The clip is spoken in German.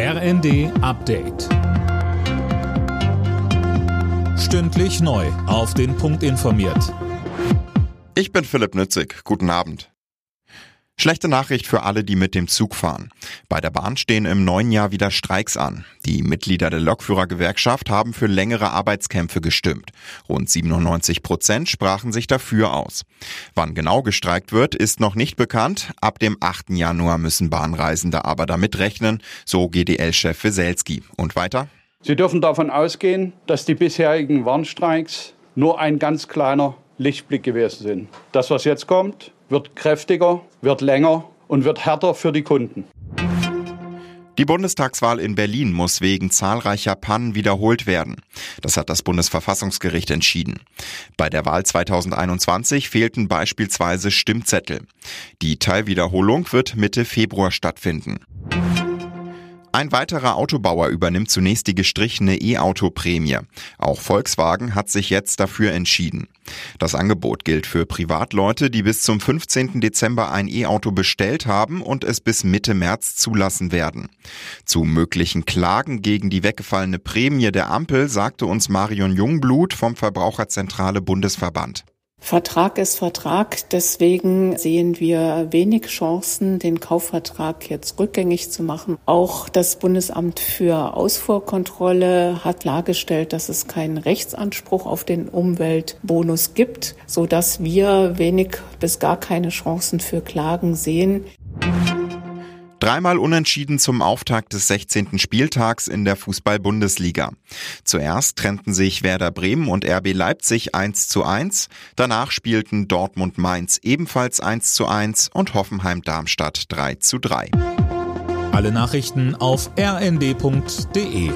RND Update. Stündlich neu. Auf den Punkt informiert. Ich bin Philipp Nützig. Guten Abend. Schlechte Nachricht für alle, die mit dem Zug fahren. Bei der Bahn stehen im neuen Jahr wieder Streiks an. Die Mitglieder der Lokführergewerkschaft haben für längere Arbeitskämpfe gestimmt. Rund 97 Prozent sprachen sich dafür aus. Wann genau gestreikt wird, ist noch nicht bekannt. Ab dem 8. Januar müssen Bahnreisende aber damit rechnen, so GDL-Chef Weselski. Und weiter? Sie dürfen davon ausgehen, dass die bisherigen Warnstreiks nur ein ganz kleiner Lichtblick gewesen sind. Das, was jetzt kommt, wird kräftiger, wird länger und wird härter für die Kunden. Die Bundestagswahl in Berlin muss wegen zahlreicher Pannen wiederholt werden. Das hat das Bundesverfassungsgericht entschieden. Bei der Wahl 2021 fehlten beispielsweise Stimmzettel. Die Teilwiederholung wird Mitte Februar stattfinden. Ein weiterer Autobauer übernimmt zunächst die gestrichene E-Auto-Prämie. Auch Volkswagen hat sich jetzt dafür entschieden. Das Angebot gilt für Privatleute, die bis zum 15. Dezember ein E-Auto bestellt haben und es bis Mitte März zulassen werden. Zu möglichen Klagen gegen die weggefallene Prämie der Ampel sagte uns Marion Jungblut vom Verbraucherzentrale Bundesverband. Vertrag ist Vertrag. Deswegen sehen wir wenig Chancen, den Kaufvertrag jetzt rückgängig zu machen. Auch das Bundesamt für Ausfuhrkontrolle hat klargestellt, dass es keinen Rechtsanspruch auf den Umweltbonus gibt, so dass wir wenig bis gar keine Chancen für Klagen sehen. Dreimal unentschieden zum Auftakt des 16. Spieltags in der Fußball-Bundesliga. Zuerst trennten sich Werder Bremen und RB Leipzig 1 zu 1. Danach spielten Dortmund Mainz ebenfalls 1 zu 1 und Hoffenheim Darmstadt 3 zu 3. Alle Nachrichten auf rnd.de